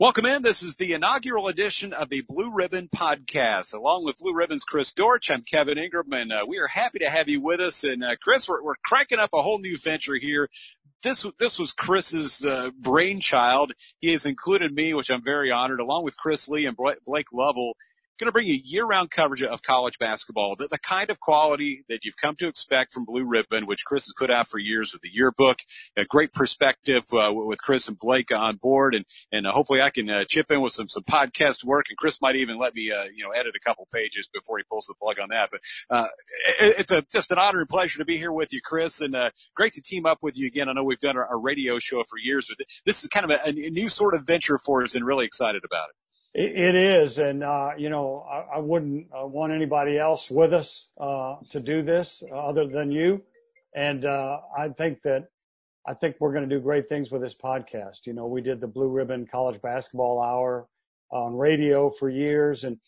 Welcome in. This is the inaugural edition of the Blue Ribbon Podcast. Along with Blue Ribbon's Chris Dortch, I'm Kevin Ingram, and uh, we are happy to have you with us. And uh, Chris, we're, we're cranking up a whole new venture here. This this was Chris's uh, brainchild. He has included me, which I'm very honored, along with Chris Lee and Blake Lovell going to bring you year-round coverage of college basketball, the, the, kind of quality that you've come to expect from Blue Ribbon, which Chris has put out for years with the yearbook. A great perspective uh, with Chris and Blake on board, and and uh, hopefully I can uh, chip in with some some podcast work, and Chris might even let me uh, you know edit a couple pages before he pulls the plug on that. But uh, it, it's a just an honor and pleasure to be here with you, Chris, and uh, great to team up with you again. I know we've done our, our radio show for years, but this is kind of a, a new sort of venture for us, and really excited about it. It is, and uh, you know, I, I wouldn't uh, want anybody else with us uh, to do this uh, other than you. And uh, I think that I think we're going to do great things with this podcast. You know, we did the Blue Ribbon College Basketball Hour on radio for years, and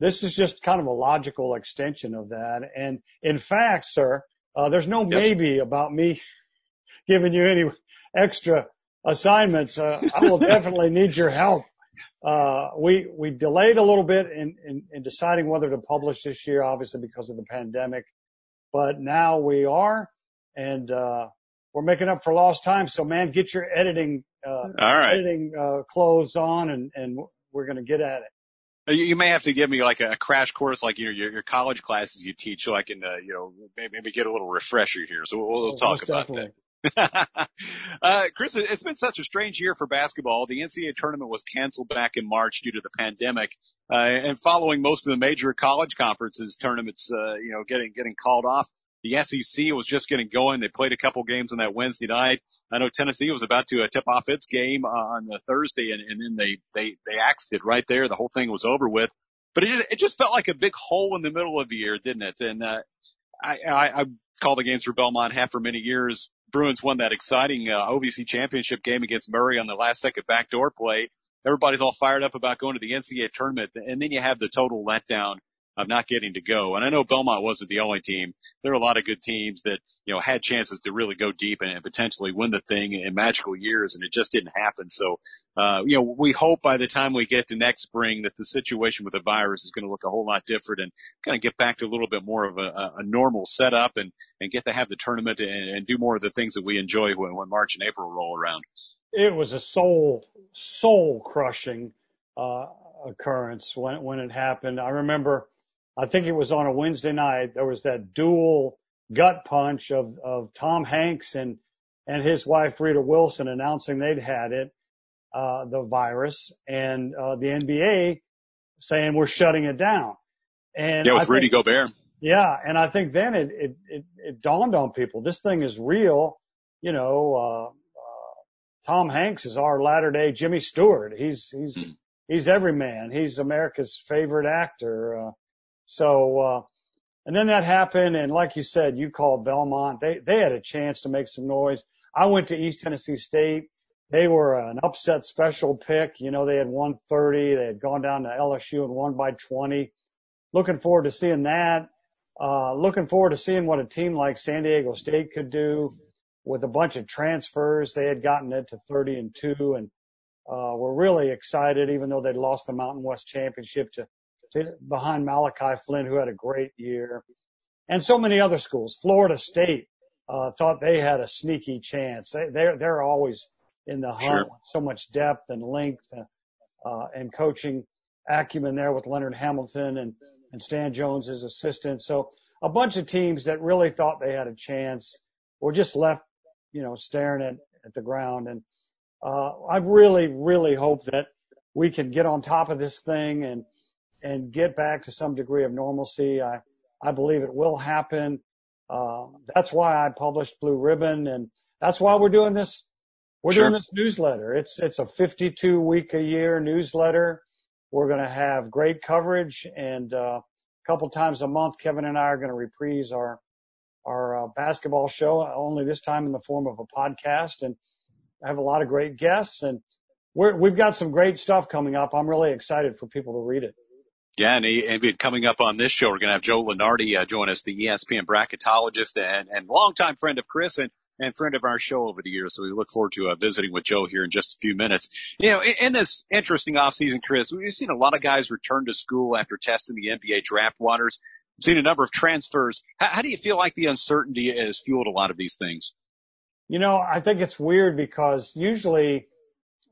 this is just kind of a logical extension of that. And in fact, sir, uh, there's no yes. maybe about me giving you any extra assignments. I will definitely need your help uh, we we delayed a little bit in, in, in deciding whether to publish this year, obviously because of the pandemic, but now we are, and uh, we're making up for lost time. So, man, get your editing uh, All right. editing uh, clothes on, and and we're gonna get at it. You may have to give me like a crash course, like your your, your college classes you teach, so I can uh, you know maybe, maybe get a little refresher here. So we'll, we'll oh, talk about definitely. that. uh, Chris, it's been such a strange year for basketball. The NCAA tournament was canceled back in March due to the pandemic, uh, and following most of the major college conferences tournaments, uh, you know, getting getting called off. The SEC was just getting going. They played a couple games on that Wednesday night. I know Tennessee was about to uh, tip off its game on the Thursday, and, and then they they they axed it right there. The whole thing was over with. But it just, it just felt like a big hole in the middle of the year, didn't it? And uh, I, I, I called the games for Belmont half for many years Bruins won that exciting uh, OVC championship game against Murray on the last second backdoor play. Everybody's all fired up about going to the NCAA tournament, and then you have the total letdown of not getting to go. And I know Belmont wasn't the only team. There are a lot of good teams that, you know, had chances to really go deep and, potentially win the thing in magical years and it just didn't happen. So, uh, you know, we hope by the time we get to next spring that the situation with the virus is going to look a whole lot different and kind of get back to a little bit more of a, a normal setup and, and get to have the tournament and, and do more of the things that we enjoy when, when March and April roll around. It was a soul, soul crushing, uh, occurrence when, when it happened. I remember, I think it was on a Wednesday night. There was that dual gut punch of, of Tom Hanks and, and his wife Rita Wilson announcing they'd had it, uh, the virus and, uh, the NBA saying we're shutting it down. And yeah, with Rudy Gobert. Yeah. And I think then it, it, it, it dawned on people. This thing is real. You know, uh, uh Tom Hanks is our latter day Jimmy Stewart. He's, he's, mm. he's every man. He's America's favorite actor. So, uh, and then that happened. And like you said, you called Belmont. They, they had a chance to make some noise. I went to East Tennessee State. They were an upset special pick. You know, they had 130. They had gone down to LSU and won by 20. Looking forward to seeing that. Uh, looking forward to seeing what a team like San Diego State could do with a bunch of transfers. They had gotten it to 30 and two and, uh, we're really excited, even though they'd lost the Mountain West championship to behind Malachi Flynn, who had a great year, and so many other schools. Florida State uh, thought they had a sneaky chance. They, they're they're always in the hunt sure. with so much depth and length uh, and coaching acumen there with Leonard Hamilton and and Stan Jones as assistant. So a bunch of teams that really thought they had a chance were just left, you know, staring at at the ground. And uh, I really really hope that we can get on top of this thing and and get back to some degree of normalcy. I, I believe it will happen. Uh, that's why I published Blue Ribbon and that's why we're doing this. We're sure. doing this newsletter. It's, it's a 52 week a year newsletter. We're going to have great coverage and, uh, a couple times a month, Kevin and I are going to reprise our, our uh, basketball show only this time in the form of a podcast and I have a lot of great guests and we're, we've got some great stuff coming up. I'm really excited for people to read it. Yeah, and, and coming up on this show, we're going to have Joe Lunardi uh, join us, the ESPN bracketologist and, and longtime friend of Chris. And and friend of our show over the years. So we look forward to uh, visiting with Joe here in just a few minutes. You know, in, in this interesting offseason, Chris, we've seen a lot of guys return to school after testing the NBA draft waters. We've seen a number of transfers. How, how do you feel like the uncertainty has fueled a lot of these things? You know, I think it's weird because usually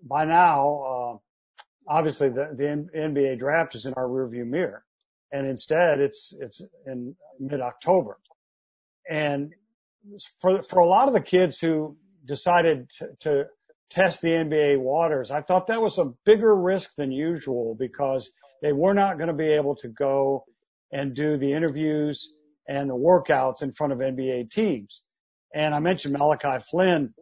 by now, uh, obviously the, the NBA draft is in our rearview mirror and instead it's, it's in mid October. And for, for a lot of the kids who decided to, to test the NBA waters, I thought that was a bigger risk than usual because they were not going to be able to go and do the interviews and the workouts in front of NBA teams. And I mentioned Malachi Flynn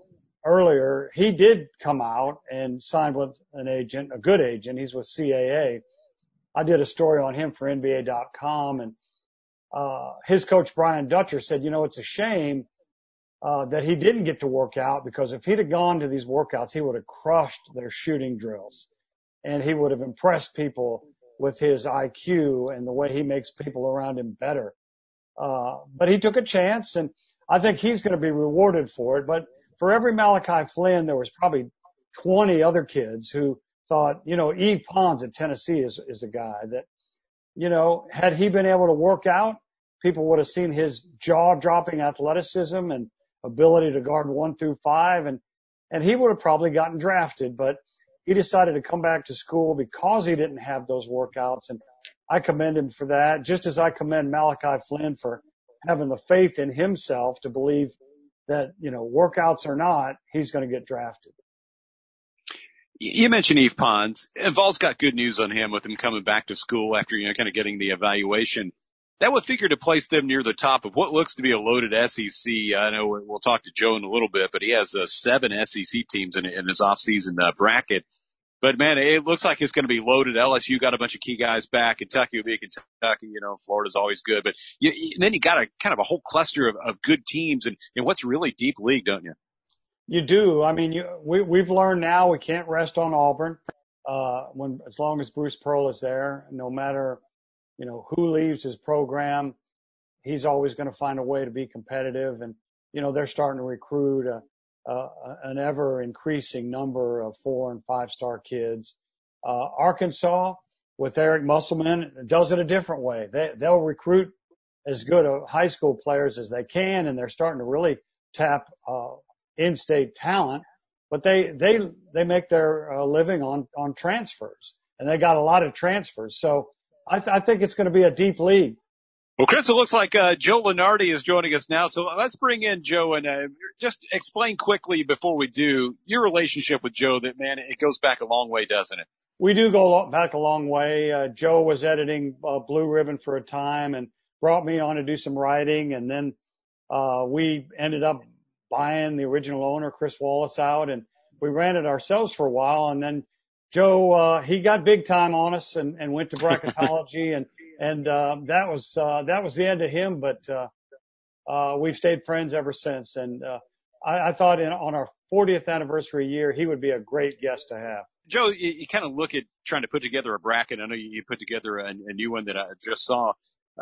earlier. He did come out and signed with an agent, a good agent. He's with CAA. I did a story on him for NBA.com and, uh, his coach Brian Dutcher said, you know, it's a shame, uh, that he didn't get to work out because if he'd have gone to these workouts, he would have crushed their shooting drills and he would have impressed people with his IQ and the way he makes people around him better. Uh, but he took a chance and I think he's going to be rewarded for it. But for every Malachi Flynn, there was probably 20 other kids who thought, you know, Yves Pons at Tennessee is, is a guy that, you know, had he been able to work out, people would have seen his jaw dropping athleticism and ability to guard one through five and, and he would have probably gotten drafted, but he decided to come back to school because he didn't have those workouts. And I commend him for that, just as I commend Malachi Flynn for having the faith in himself to believe that, you know, workouts or not, he's going to get drafted. You mentioned Yves Pons. Vol's got good news on him with him coming back to school after, you know, kind of getting the evaluation. That would figure to place them near the top of what looks to be a loaded SEC. I know we'll talk to Joe in a little bit, but he has uh, seven SEC teams in, in his offseason uh, bracket. But man, it looks like it's going to be loaded. LSU got a bunch of key guys back. Kentucky will be Kentucky. You know, Florida's always good. But you, then you got a kind of a whole cluster of, of good teams and, and what's really deep league, don't you? You do. I mean, you, we, we've learned now we can't rest on Auburn. Uh, when, as long as Bruce Pearl is there, no matter, you know, who leaves his program, he's always going to find a way to be competitive. And, you know, they're starting to recruit uh, an ever increasing number of four and five star kids. Uh, Arkansas with Eric Musselman does it a different way. They, they'll recruit as good of high school players as they can and they're starting to really tap, uh, in-state talent, but they, they, they make their uh, living on, on transfers and they got a lot of transfers. So I, th- I think it's going to be a deep league. Well, Chris, it looks like uh, Joe Lunardi is joining us now. So let's bring in Joe and uh, just explain quickly before we do your relationship with Joe. That man, it goes back a long way, doesn't it? We do go back a long way. Uh, Joe was editing uh, Blue Ribbon for a time and brought me on to do some writing, and then uh, we ended up buying the original owner, Chris Wallace, out, and we ran it ourselves for a while. And then Joe, uh, he got big time on us and, and went to bracketology and and uh, that was uh, that was the end of him. But uh, uh, we've stayed friends ever since. And uh, I, I thought in, on our 40th anniversary year, he would be a great guest to have. Joe, you, you kind of look at trying to put together a bracket. I know you, you put together a, a, new one that I just saw.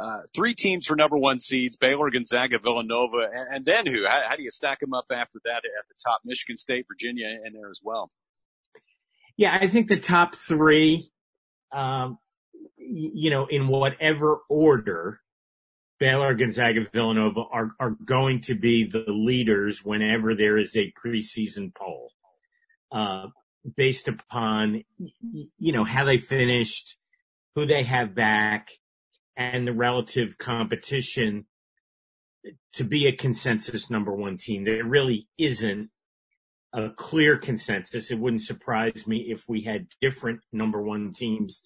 Uh, three teams for number one seeds: Baylor, Gonzaga, Villanova, and, and then who? How, how do you stack them up after that at the top? Michigan State, Virginia, in there as well. Yeah, I think the top three. Um, you know, in whatever order, Baylor, Gonzaga, Villanova are, are going to be the leaders whenever there is a preseason poll, uh, based upon, you know, how they finished, who they have back, and the relative competition to be a consensus number one team. There really isn't a clear consensus. It wouldn't surprise me if we had different number one teams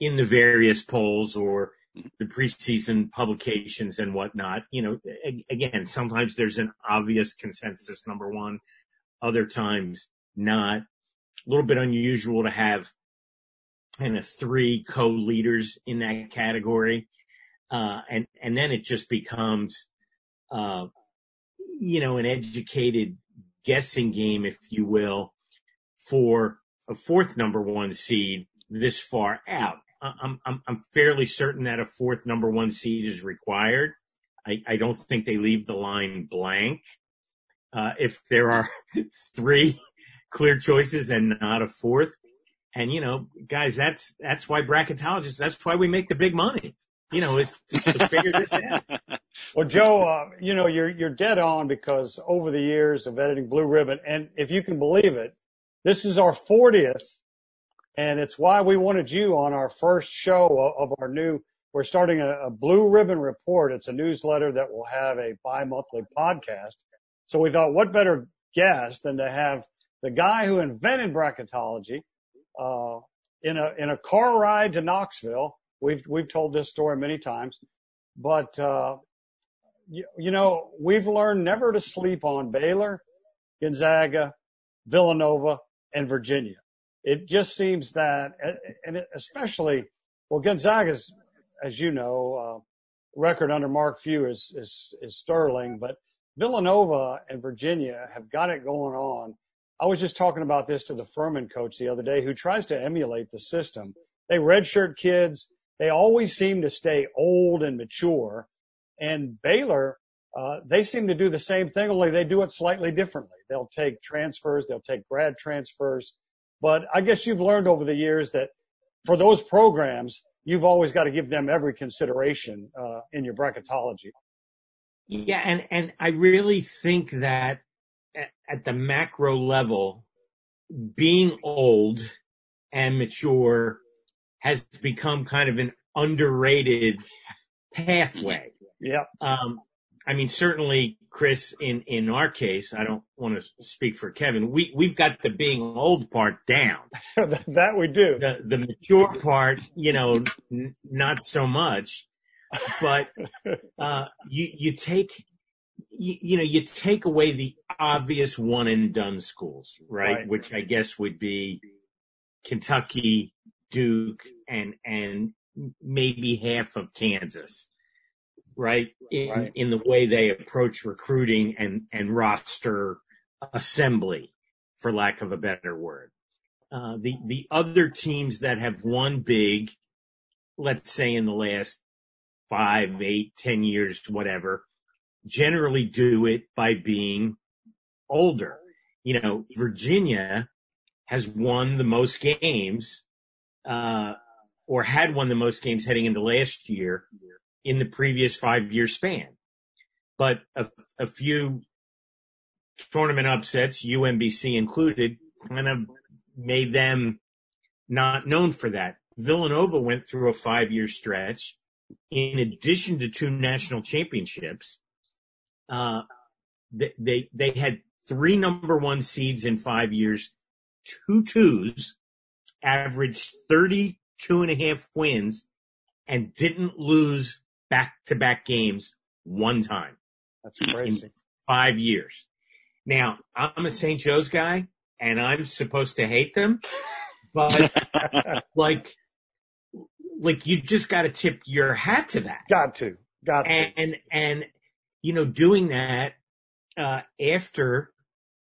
in the various polls or the preseason publications and whatnot. You know, again, sometimes there's an obvious consensus number one, other times not. A little bit unusual to have kind of three co-leaders in that category. Uh, and, and then it just becomes, uh, you know, an educated guessing game, if you will, for a fourth number one seed this far out. I'm, I'm, I'm fairly certain that a fourth number one seed is required. I, I don't think they leave the line blank. uh, if there are three clear choices and not a fourth. And you know, guys, that's that's why bracketologists. That's why we make the big money. You know, is to, to figure this out. Well, Joe, uh, you know, you're you're dead on because over the years of editing Blue Ribbon, and if you can believe it, this is our 40th, and it's why we wanted you on our first show of, our new. We're starting a, a Blue Ribbon Report. It's a newsletter that will have a bi-monthly podcast. So we thought, what better guest than to have the guy who invented bracketology uh, in a in a car ride to Knoxville. We've we've told this story many times, but uh, you, you know we've learned never to sleep on Baylor, Gonzaga, Villanova, and Virginia. It just seems that, and especially, well, Gonzaga's, as you know, uh, record under Mark Few is, is, is sterling, but Villanova and Virginia have got it going on. I was just talking about this to the Furman coach the other day who tries to emulate the system. They redshirt kids. They always seem to stay old and mature. And Baylor, uh, they seem to do the same thing, only they do it slightly differently. They'll take transfers. They'll take grad transfers. But I guess you've learned over the years that for those programs, you've always got to give them every consideration, uh, in your bracketology. Yeah. And, and I really think that at, at the macro level, being old and mature has become kind of an underrated pathway. Yeah. Um, I mean, certainly, Chris, in, in our case, I don't want to speak for Kevin. We, we've got the being old part down. that we do. The, the mature part, you know, n- not so much, but, uh, you, you take, you, you, know, you take away the obvious one and done schools, right? right? Which I guess would be Kentucky, Duke, and, and maybe half of Kansas right? In, right. in the way they approach recruiting and, and roster assembly, for lack of a better word. Uh, the, the other teams that have won big, let's say in the last five, eight, ten years, whatever, generally do it by being older. You know, Virginia has won the most games, uh, or had won the most games heading into last year in the previous five year span. But a, a few tournament upsets, UMBC included, kind of made them not known for that. Villanova went through a five year stretch in addition to two national championships. Uh, they, they, they had three number one seeds in five years, two twos, averaged 32 and a half wins and didn't lose back to back games one time. That's crazy. five years. Now, I'm a St. Joe's guy and I'm supposed to hate them, but like, like you just got to tip your hat to that. Got to, got to. And, and, and you know, doing that, uh, after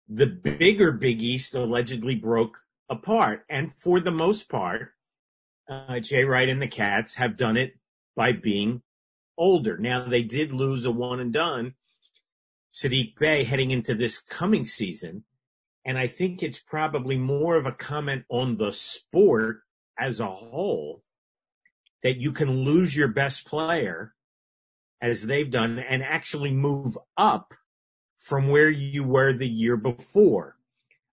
the bigger Big East allegedly broke apart. And for the most part, uh, Jay Wright and the Cats have done it by being older. Now they did lose a one and done, Saddiq Bey heading into this coming season. And I think it's probably more of a comment on the sport as a whole that you can lose your best player as they've done and actually move up from where you were the year before.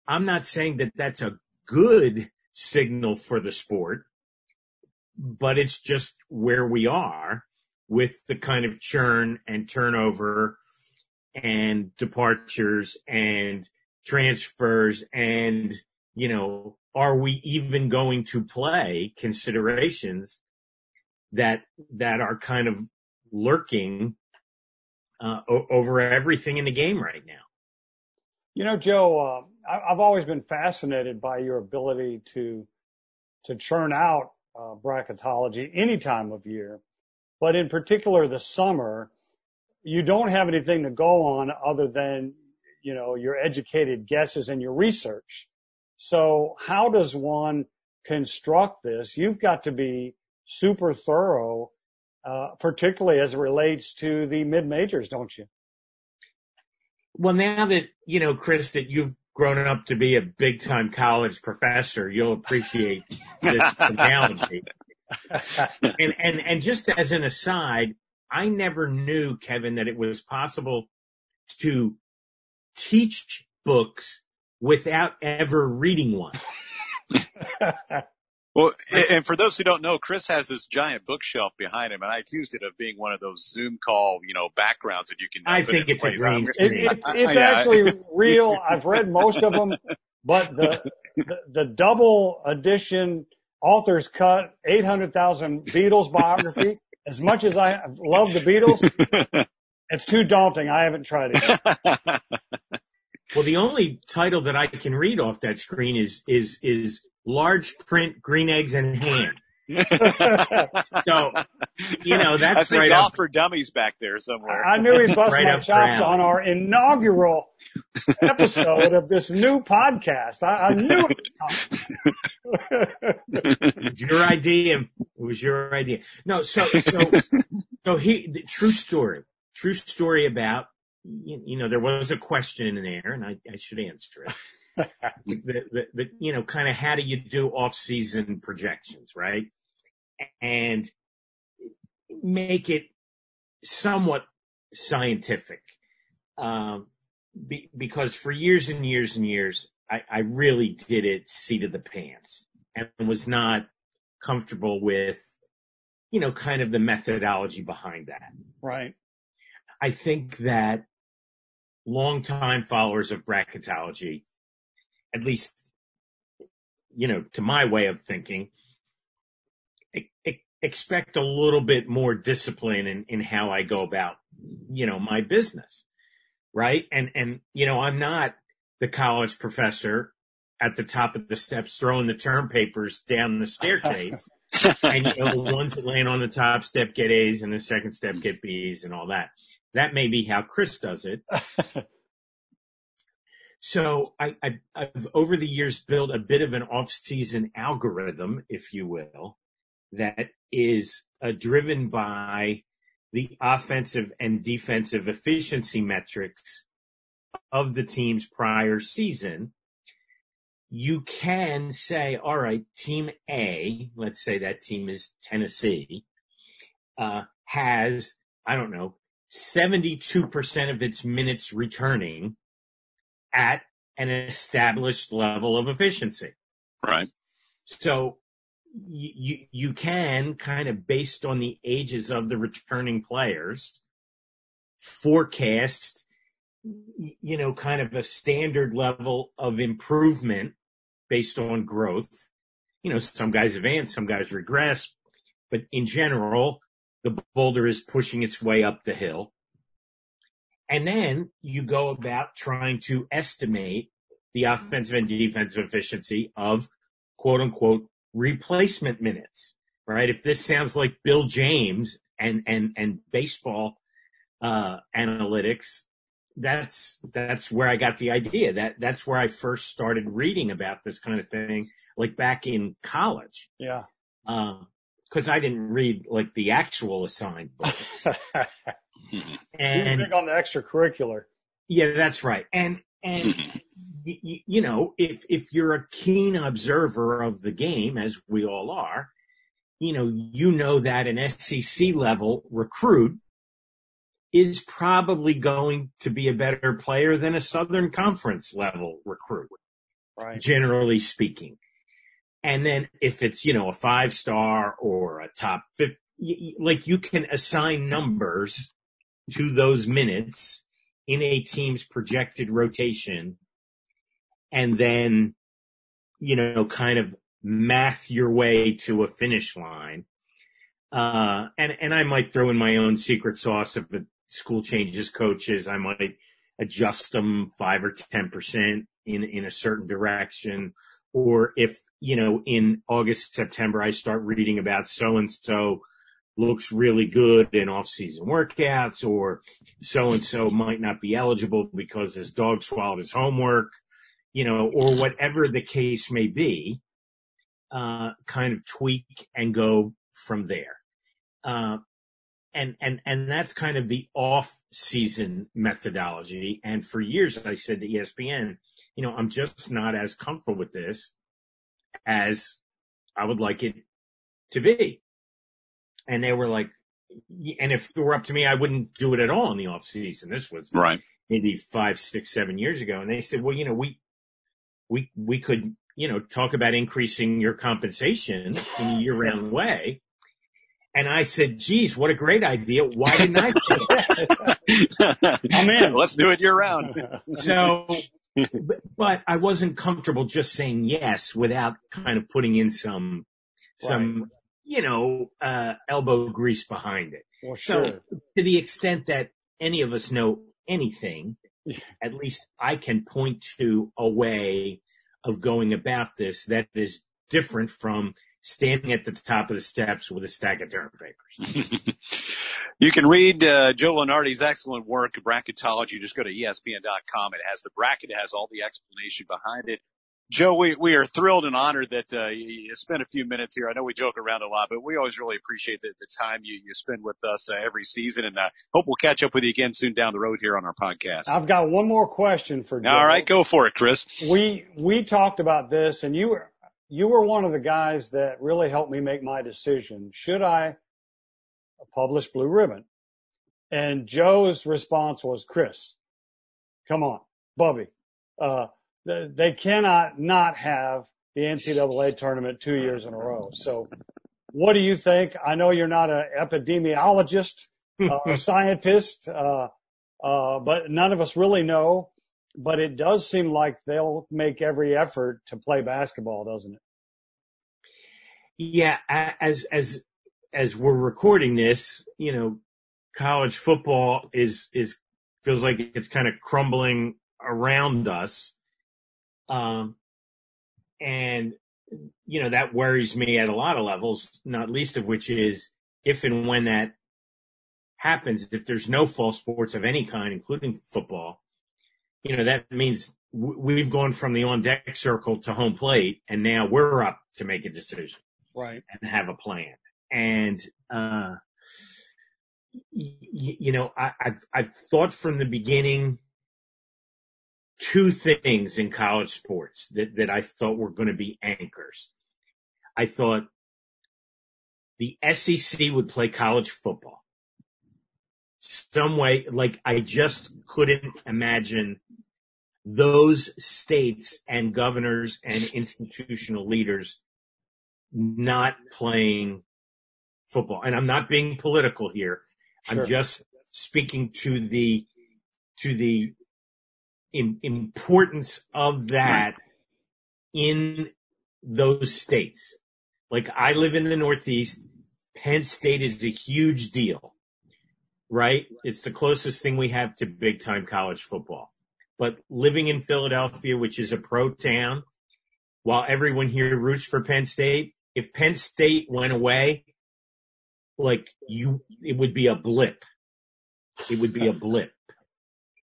I'm not saying that that's a good signal for the sport, but it's just where we are with the kind of churn and turnover and departures and transfers and, you know, are we even going to play considerations that, that are kind of lurking, uh, o- over everything in the game right now? You know, Joe, uh, I, have always been fascinated by your ability to, to churn out, uh, bracketology any time of year but in particular the summer, you don't have anything to go on other than, you know, your educated guesses and your research. So how does one construct this? You've got to be super thorough, uh, particularly as it relates to the mid majors, don't you? Well, now that, you know, Chris, that you've grown up to be a big time college professor, you'll appreciate this analogy. And, and, and just as an aside, I never knew, Kevin, that it was possible to teach books without ever reading one. Well, and for those who don't know, Chris has this giant bookshelf behind him, and I accused it of being one of those Zoom call, you know, backgrounds that you can. I think it's a green it, it, it's actually real. I've read most of them, but the, the, the double edition author's cut, 800,000 Beatles biography, as much as I love the Beatles, it's too daunting. I haven't tried it. well, the only title that I can read off that screen is, is, is large print green eggs and ham. So, you know, that's I right golf up. for dummies back there somewhere. I knew he'd bust Right my up chops on our inaugural episode of this new podcast. I, I knew it was. It's your idea. It was your idea. No, so, so, so he, the true story, true story about, you, you know, there was a question in there and I, I should answer it. the, the, the, you know, kind of how do you do off season projections, right? And make it somewhat scientific. Um, be, because for years and years and years, I, I really did it seat of the pants and was not comfortable with, you know, kind of the methodology behind that. right. I think that longtime followers of bracketology, at least, you know, to my way of thinking, expect a little bit more discipline in, in how I go about, you know, my business. Right. And, and, you know, I'm not the college professor at the top of the steps throwing the term papers down the staircase. and you know, the ones that land on the top step get A's and the second step get B's and all that. That may be how Chris does it. So I, I, I've over the years built a bit of an off-season algorithm, if you will, that is uh, driven by the offensive and defensive efficiency metrics of the team's prior season. You can say, all right, team A, let's say that team is Tennessee, uh, has, I don't know, 72% of its minutes returning at an established level of efficiency. right. So you, you, can kind of based on the ages of the returning players forecast, you know, kind of a standard level of improvement based on growth. You know, some guys advance, some guys regress, but in general, the boulder is pushing its way up the hill. And then you go about trying to estimate the offensive and defensive efficiency of quote unquote replacement minutes, right? If this sounds like Bill James and, and, and baseball, uh, analytics, that's, that's where I got the idea. That, that's where I first started reading about this kind of thing, like back in college. Yeah. Uh, cause I didn't read like the actual assigned books. He's And big on the extracurricular. yeah, that's right. And, and, y- you know, if, if you're a keen observer of the game, as we all are, you know, you know that an SEC level recruit is probably going to be a better player than a Southern Conference level recruit, Right. generally speaking. And then if it's, you know, a five star or a top fifty, like you can assign numbers to those minutes in a team's projected rotation and then, you know, kind of math your way to a finish line. Uh, and, and I might throw in my own secret sauce if the school changes coaches. I might adjust them five or 10% in, in a certain direction. Or if, you know, in August, September, I start reading about so and so looks really good in off-season workouts or so and so might not be eligible because his dog swallowed his homework, you know, or whatever the case may be, uh, kind of tweak and go from there. Uh, and and and that's kind of the off season methodology. And for years, I said to ESPN, you know, I'm just not as comfortable with this as I would like it to be. And they were like, and if it were up to me, I wouldn't do it at all in the off season. This was right maybe five, six, seven years ago. And they said, well, you know, we, we, we could, you know, talk about increasing your compensation in a year round way. And I said, geez, what a great idea. Why didn't I I'm in. Let's do it year round. so, but, but, I wasn't comfortable just saying yes without kind of putting in some, some, you know, uh, elbow grease behind it. Well, sure. So to the extent that any of us know anything, at least I can point to a way of going about this that is different from standing at the top of the steps with a stack of term papers. you can read uh, Joe Lunardi's excellent work, Bracketology. Just go to ESPN.com. It has the bracket. It has all the explanation behind it. Joe, we, we are thrilled and honored that uh, you spent a few minutes here. I know we joke around a lot, but we always really appreciate the, the time you, you spend with us uh, every season, and uh, hope we'll catch up with you again soon down the road here on our podcast. I've got one more question for Joe. All right, go for it, Chris. We we talked about this, and you were you were one of the guys that really helped me make my decision. Should I publish Blue Ribbon? And Joe's response was, Chris, come on, Bubby. Uh, they cannot not have the NCAA tournament two years in a row. So what do you think? I know you're not an epidemiologist uh, or scientist, uh, uh, but none of us really know. But it does seem like they'll make every effort to play basketball, doesn't it? Yeah, as as as we're recording this, you know, college football is is feels like it's kind of crumbling around us. Um, and you know, that worries me at a lot of levels, not least of which is if and when that happens, if there's no fall sports of any kind, including football, you know, that means we've gone from the on deck circle to home plate and now we're up to make a decision. Right. And have a plan. And, uh, y- you know, I, I've, I've thought from the beginning two things in college sports that, that I thought were going to be anchors. I thought the SEC would play college football. Some way, like I just couldn't imagine those states and governors and institutional leaders not playing football. And I'm not being political here. Sure. I'm just speaking to the, to the importance of that in those states. Like I live in the Northeast. Penn State is a huge deal, right? It's the closest thing we have to big time college football. But living in Philadelphia, which is a pro town, while everyone here roots for Penn State, if Penn State went away, like you, it would be a blip. It would be a blip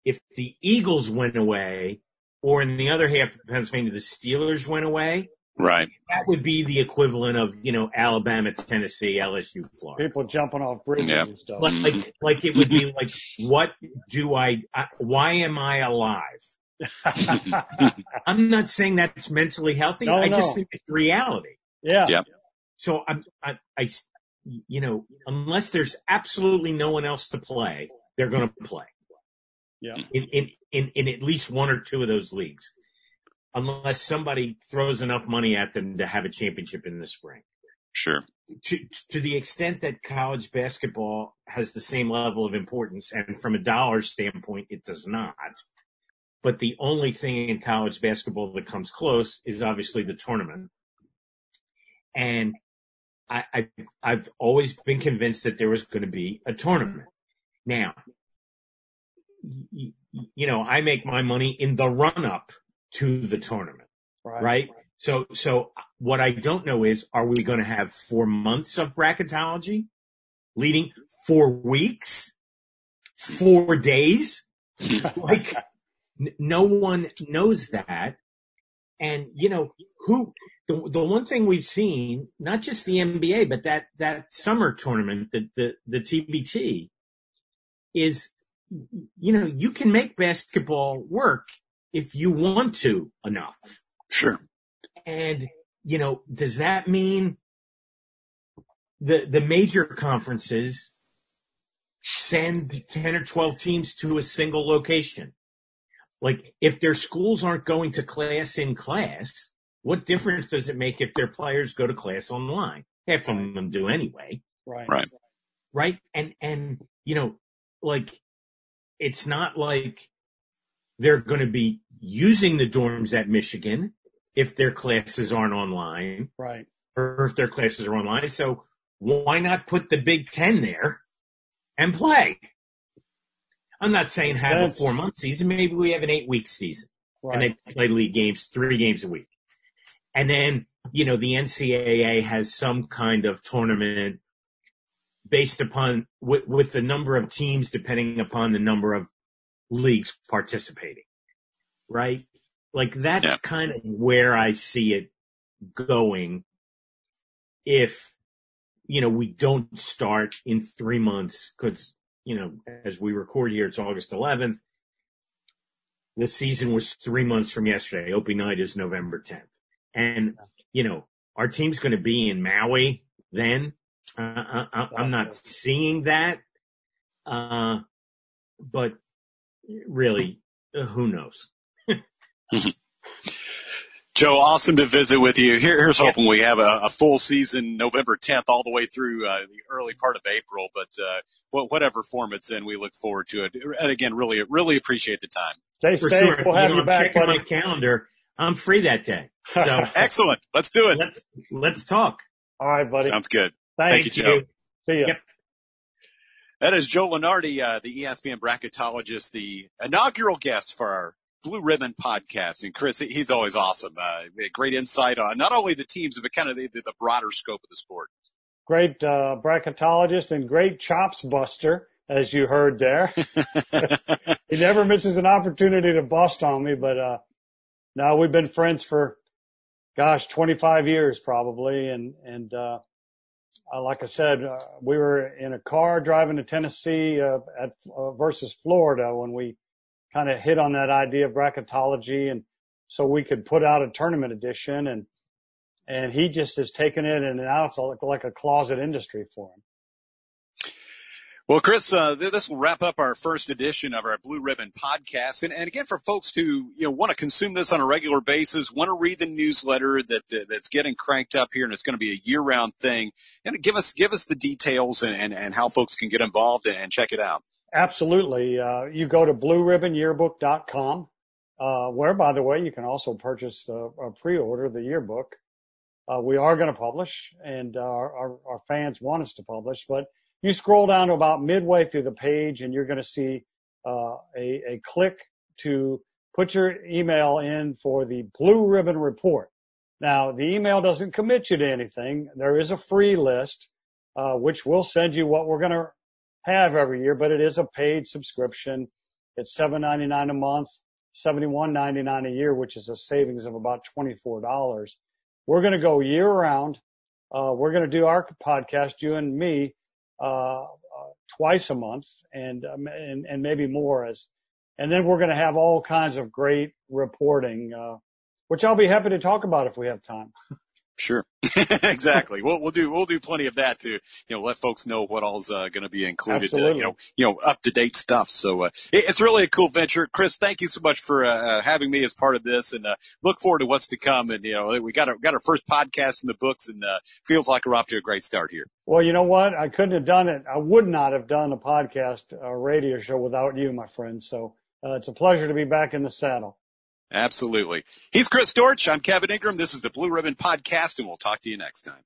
if the Eagles went away, or in the other half of Pennsylvania, the Steelers went away, right? That would be the equivalent of you know Alabama, Tennessee, LSU, Florida. People jumping off bridges yeah. and stuff. Like, like, like it would be like, what do I? I why am I alive? I'm not saying that's mentally healthy. No, I no. just think it's reality. Yeah. yeah. So I'm, I, I, you know, unless there's absolutely no one else to play, they're going to play. Yeah. In, in, in, in at least one or two of those leagues. Unless somebody throws enough money at them to have a championship in the spring. Sure. To, to the extent that college basketball has the same level of importance, and from a dollar standpoint, it does not. But the only thing in college basketball that comes close is obviously the tournament. And I, I, I've always been convinced that there was going to be a tournament. Now, you know, I make my money in the run up to the tournament, right. right? So, so what I don't know is, are we going to have four months of bracketology leading four weeks, four days? like n- no one knows that. and you know, who, the, the one thing we've seen, not just the NBA, but that, that summer tournament, the, the, the TBT is, you know, you can make basketball work if you want to enough. Sure. And, you know, does that mean the, the major conferences send 10 or 12 teams to a single location? Like if their schools aren't going to class in class, what difference does it make if their players go to class online? Half of them do anyway. Right. Right. Right. And, and, you know, like it's not like they're going to be using the dorms at Michigan if their classes aren't online. Right. Or if their classes are online. So why not put the Big Ten there and play? I'm not saying have a four month season. Maybe we have an eight week season right. and they play league games, three games a week. And then, you know, the NCAA has some kind of tournament based upon with, with the number of teams, depending upon the number of leagues participating, right? Like that's yeah. kind of where I see it going. If, you know, we don't start in three months because, you know, as we record here, it's August 11th. The season was three months from yesterday. Opening night is November 10th. And, you know, our team's going to be in Maui then. Uh, I, am not seeing that. Uh, but really, uh, who knows? Joe, awesome to visit with you. Here, here's hoping we have a, a, full season, November 10th, all the way through uh, the early part of April. But uh, whatever form it's in, we look forward to it. And again, really, really appreciate the time. Stay For safe. Sure. We'll have you, know, you back, checking buddy. my calendar. I'm free that day. So excellent. Let's do it. Let's, let's talk. All right, buddy. Sounds good. Thank, Thank you, Joe. See you. Yep. That is Joe Lunardi, uh, the ESPN bracketologist, the inaugural guest for our Blue Ribbon podcast. And Chris, he's always awesome. Uh, great insight on not only the teams, but kind of the, the broader scope of the sport. Great uh, bracketologist and great chops buster, as you heard there. he never misses an opportunity to bust on me, but uh, now we've been friends for, gosh, 25 years probably, and and uh, uh, like I said, uh, we were in a car driving to Tennessee uh, at uh, versus Florida when we kind of hit on that idea of bracketology, and so we could put out a tournament edition, and and he just has taken it, and now it's like a closet industry for him. Well, Chris, uh, this will wrap up our first edition of our Blue Ribbon podcast. And, and again, for folks who you know want to consume this on a regular basis, want to read the newsletter that that's getting cranked up here, and it's going to be a year-round thing, and give us give us the details and, and, and how folks can get involved and, and check it out. Absolutely. Uh, you go to blueribbonyearbook.com, uh, where, by the way, you can also purchase a, a pre-order the yearbook. Uh, we are going to publish, and uh, our, our fans want us to publish, but you scroll down to about midway through the page and you're going to see uh, a, a click to put your email in for the blue ribbon report. Now the email doesn't commit you to anything. There is a free list, uh, which will send you what we're going to have every year, but it is a paid subscription. It's $7.99 a month, $71.99 a year, which is a savings of about $24. We're going to go year round. Uh, we're going to do our podcast, you and me, twice a month and, um, and, and maybe more as, and then we're going to have all kinds of great reporting, uh, which I'll be happy to talk about if we have time. Sure. exactly. we'll, we'll do, we'll do plenty of that to, you know, let folks know what all's, uh, going to be included, uh, you know, you know, up to date stuff. So, uh, it, it's really a cool venture. Chris, thank you so much for, uh, uh, having me as part of this and, uh, look forward to what's to come. And, you know, we got our, got our first podcast in the books and, uh, feels like we're off to a great start here. Well, you know what? I couldn't have done it. I would not have done a podcast, a radio show without you, my friend. So, uh, it's a pleasure to be back in the saddle. Absolutely. He's Chris Dortch. I'm Kevin Ingram. This is the Blue Ribbon Podcast, and we'll talk to you next time.